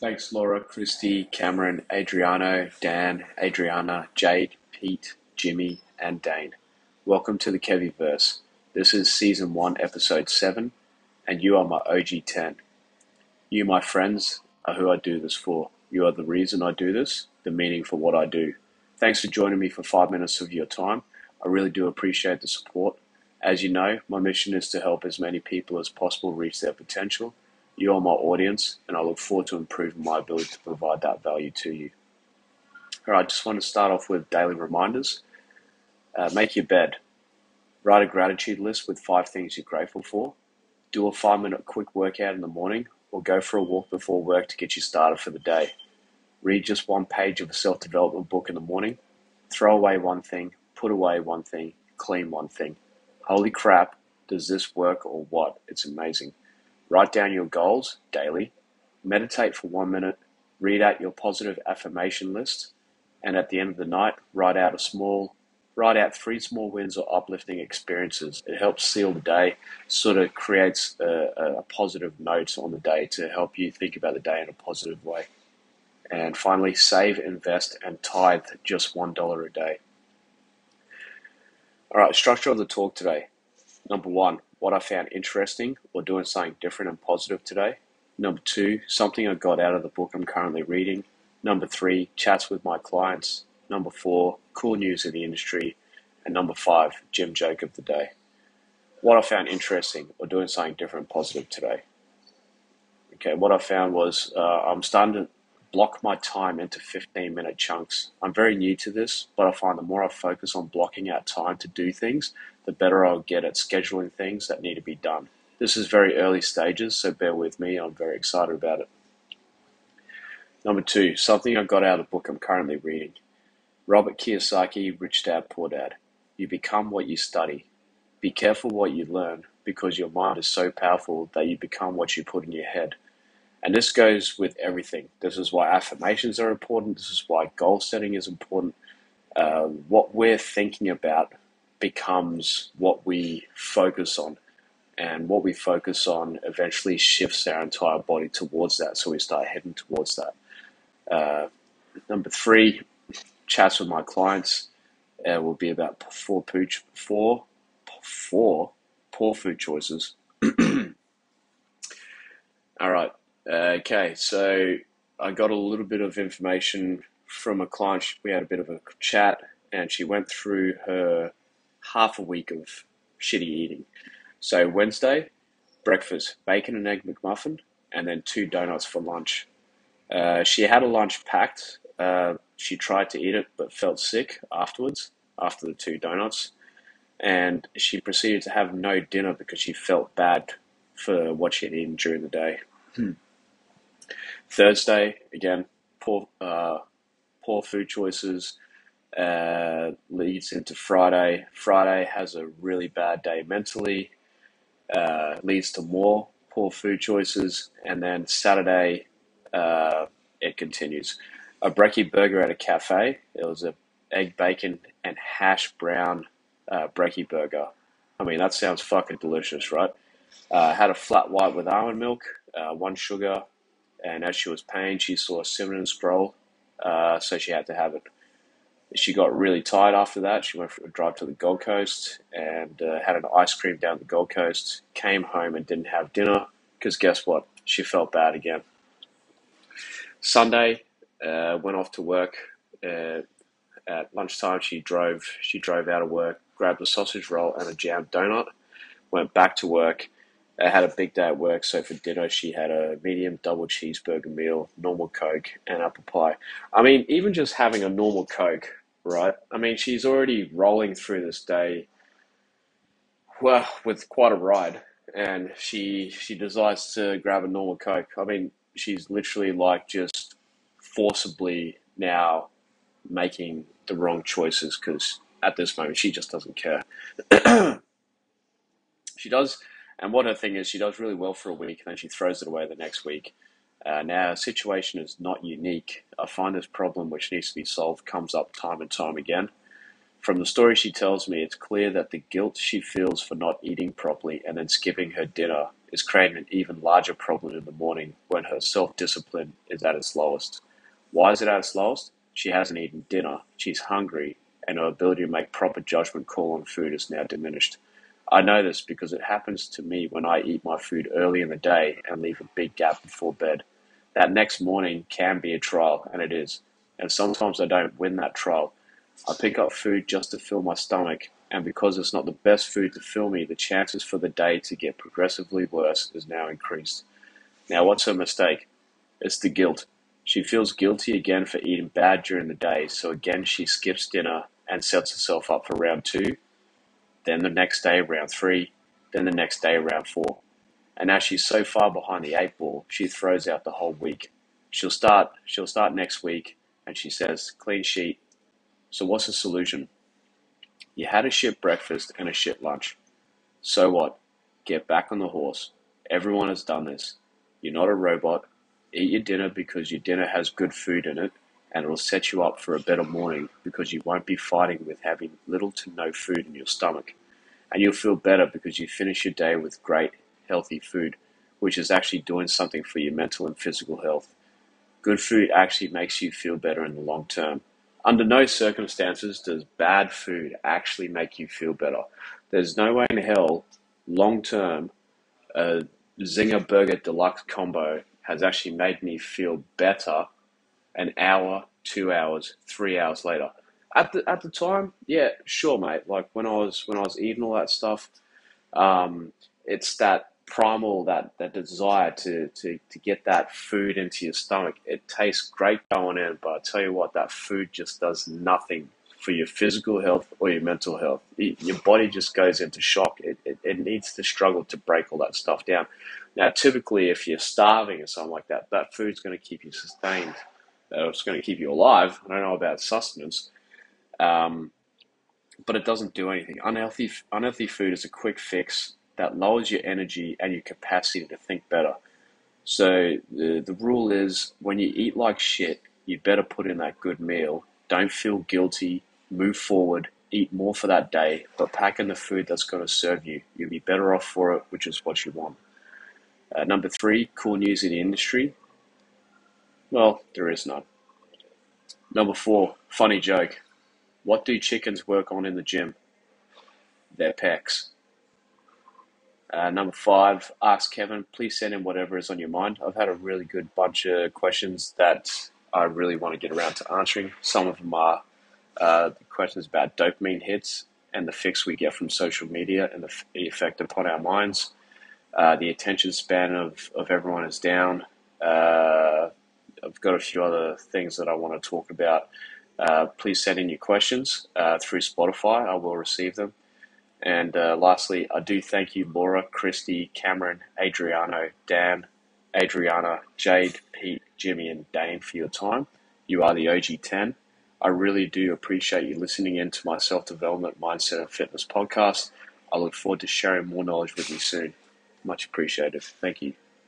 Thanks, Laura, Christy, Cameron, Adriano, Dan, Adriana, Jade, Pete, Jimmy, and Dane. Welcome to the Kevyverse. This is season one, episode seven, and you are my OG 10. You, my friends, are who I do this for. You are the reason I do this, the meaning for what I do. Thanks for joining me for five minutes of your time. I really do appreciate the support. As you know, my mission is to help as many people as possible reach their potential. You are my audience, and I look forward to improving my ability to provide that value to you. All right, just want to start off with daily reminders. Uh, make your bed. Write a gratitude list with five things you're grateful for. Do a five minute quick workout in the morning, or go for a walk before work to get you started for the day. Read just one page of a self development book in the morning. Throw away one thing, put away one thing, clean one thing. Holy crap, does this work or what? It's amazing. Write down your goals daily, meditate for one minute, read out your positive affirmation list, and at the end of the night, write out a small write out three small wins or uplifting experiences. It helps seal the day, sort of creates a, a positive note on the day to help you think about the day in a positive way. And finally, save, invest, and tithe just $1 a day. All right, structure of the talk today. Number one, what I found interesting or doing something different and positive today. Number two, something I got out of the book I'm currently reading. Number three, chats with my clients. Number four, cool news in the industry. And number five, gym joke of the day. What I found interesting or doing something different and positive today. Okay, what I found was uh, I'm starting to block my time into 15 minute chunks. I'm very new to this, but I find the more I focus on blocking out time to do things, the better I'll get at scheduling things that need to be done. This is very early stages, so bear with me. I'm very excited about it. Number two, something I got out of the book I'm currently reading. Robert Kiyosaki, Rich Dad, Poor Dad. You become what you study. Be careful what you learn because your mind is so powerful that you become what you put in your head. And this goes with everything. This is why affirmations are important. This is why goal setting is important. Uh, what we're thinking about becomes what we focus on. And what we focus on eventually shifts our entire body towards that. So we start heading towards that. Uh, number three, chats with my clients uh, will be about four, pooch, four, four poor food choices. All right. Okay, so I got a little bit of information from a client. We had a bit of a chat, and she went through her half a week of shitty eating. So Wednesday, breakfast, bacon and egg McMuffin, and then two donuts for lunch. Uh, she had a lunch packed. Uh, she tried to eat it, but felt sick afterwards, after the two donuts. And she proceeded to have no dinner because she felt bad for what she had eaten during the day. Hmm. Thursday, again, poor, uh, poor food choices uh, leads into Friday. Friday has a really bad day mentally, uh, leads to more poor food choices, and then Saturday uh, it continues. A brekkie burger at a cafe. It was a egg, bacon, and hash brown uh, brekkie burger. I mean, that sounds fucking delicious, right? Uh, had a flat white with almond milk, uh, one sugar, and as she was paying, she saw a cinnamon scroll, uh, so she had to have it. She got really tired after that. She went for a drive to the Gold Coast and uh, had an ice cream down the Gold Coast. Came home and didn't have dinner because guess what? She felt bad again. Sunday, uh, went off to work. Uh, at lunchtime, she drove. She drove out of work, grabbed a sausage roll and a jam donut. Went back to work I had a big day at work, so for dinner she had a medium double cheeseburger meal, normal Coke, and apple pie. I mean, even just having a normal Coke, right? I mean, she's already rolling through this day, well, with quite a ride, and she she decides to grab a normal Coke. I mean, she's literally like just forcibly now making the wrong choices because at this moment she just doesn't care. she does and what her thing is, she does really well for a week, and then she throws it away the next week. Uh, now, situation is not unique. I find this problem, which needs to be solved, comes up time and time again. From the story she tells me, it's clear that the guilt she feels for not eating properly and then skipping her dinner is creating an even larger problem in the morning when her self discipline is at its lowest. Why is it at its lowest? She hasn't eaten dinner, she's hungry, and her ability to make proper judgment call on food is now diminished. I know this because it happens to me when I eat my food early in the day and leave a big gap before bed. That next morning can be a trial, and it is. And sometimes I don't win that trial. I pick up food just to fill my stomach, and because it's not the best food to fill me, the chances for the day to get progressively worse is now increased. Now, what's her mistake? It's the guilt. She feels guilty again for eating bad during the day, so again she skips dinner and sets herself up for round two, then the next day, round three, then the next day, round four. And as she's so far behind the eight ball, she throws out the whole week. She'll start she'll start next week and she says, clean sheet. So what's the solution? You had a shit breakfast and a shit lunch. So what? Get back on the horse. Everyone has done this. You're not a robot. Eat your dinner because your dinner has good food in it and it'll set you up for a better morning because you won't be fighting with having little to no food in your stomach. And you'll feel better because you finish your day with great, healthy food, which is actually doing something for your mental and physical health. Good food actually makes you feel better in the long term. Under no circumstances does bad food actually make you feel better. There's no way in hell, long term, a Zinger Burger Deluxe combo has actually made me feel better an hour, two hours, three hours later. At the at the time, yeah, sure, mate. Like when I was when I was eating all that stuff, um, it's that primal that that desire to, to to get that food into your stomach. It tastes great going in, but I tell you what, that food just does nothing for your physical health or your mental health. Your body just goes into shock. It, it, it needs to struggle to break all that stuff down. Now, typically, if you're starving or something like that, that food's going to keep you sustained it's going to keep you alive. I don't know about sustenance, um, but it doesn't do anything. Unhealthy, unhealthy food is a quick fix that lowers your energy and your capacity to think better. So the the rule is when you eat like shit, you better put in that good meal. Don't feel guilty. Move forward. Eat more for that day, but pack in the food that's going to serve you. You'll be better off for it, which is what you want. Uh, number three, cool news in the industry. Well, there is none. Number four, funny joke. What do chickens work on in the gym? Their pecs. Uh, number five, ask Kevin. Please send in whatever is on your mind. I've had a really good bunch of questions that I really want to get around to answering. Some of them are uh, questions about dopamine hits and the fix we get from social media and the, the effect upon our minds. Uh, the attention span of, of everyone is down. Uh, I've got a few other things that I want to talk about. Uh, please send in your questions uh, through Spotify. I will receive them. And uh, lastly, I do thank you, Laura, Christy, Cameron, Adriano, Dan, Adriana, Jade, Pete, Jimmy, and Dane for your time. You are the OG 10. I really do appreciate you listening in to my self development, mindset, and fitness podcast. I look forward to sharing more knowledge with you soon. Much appreciated. Thank you.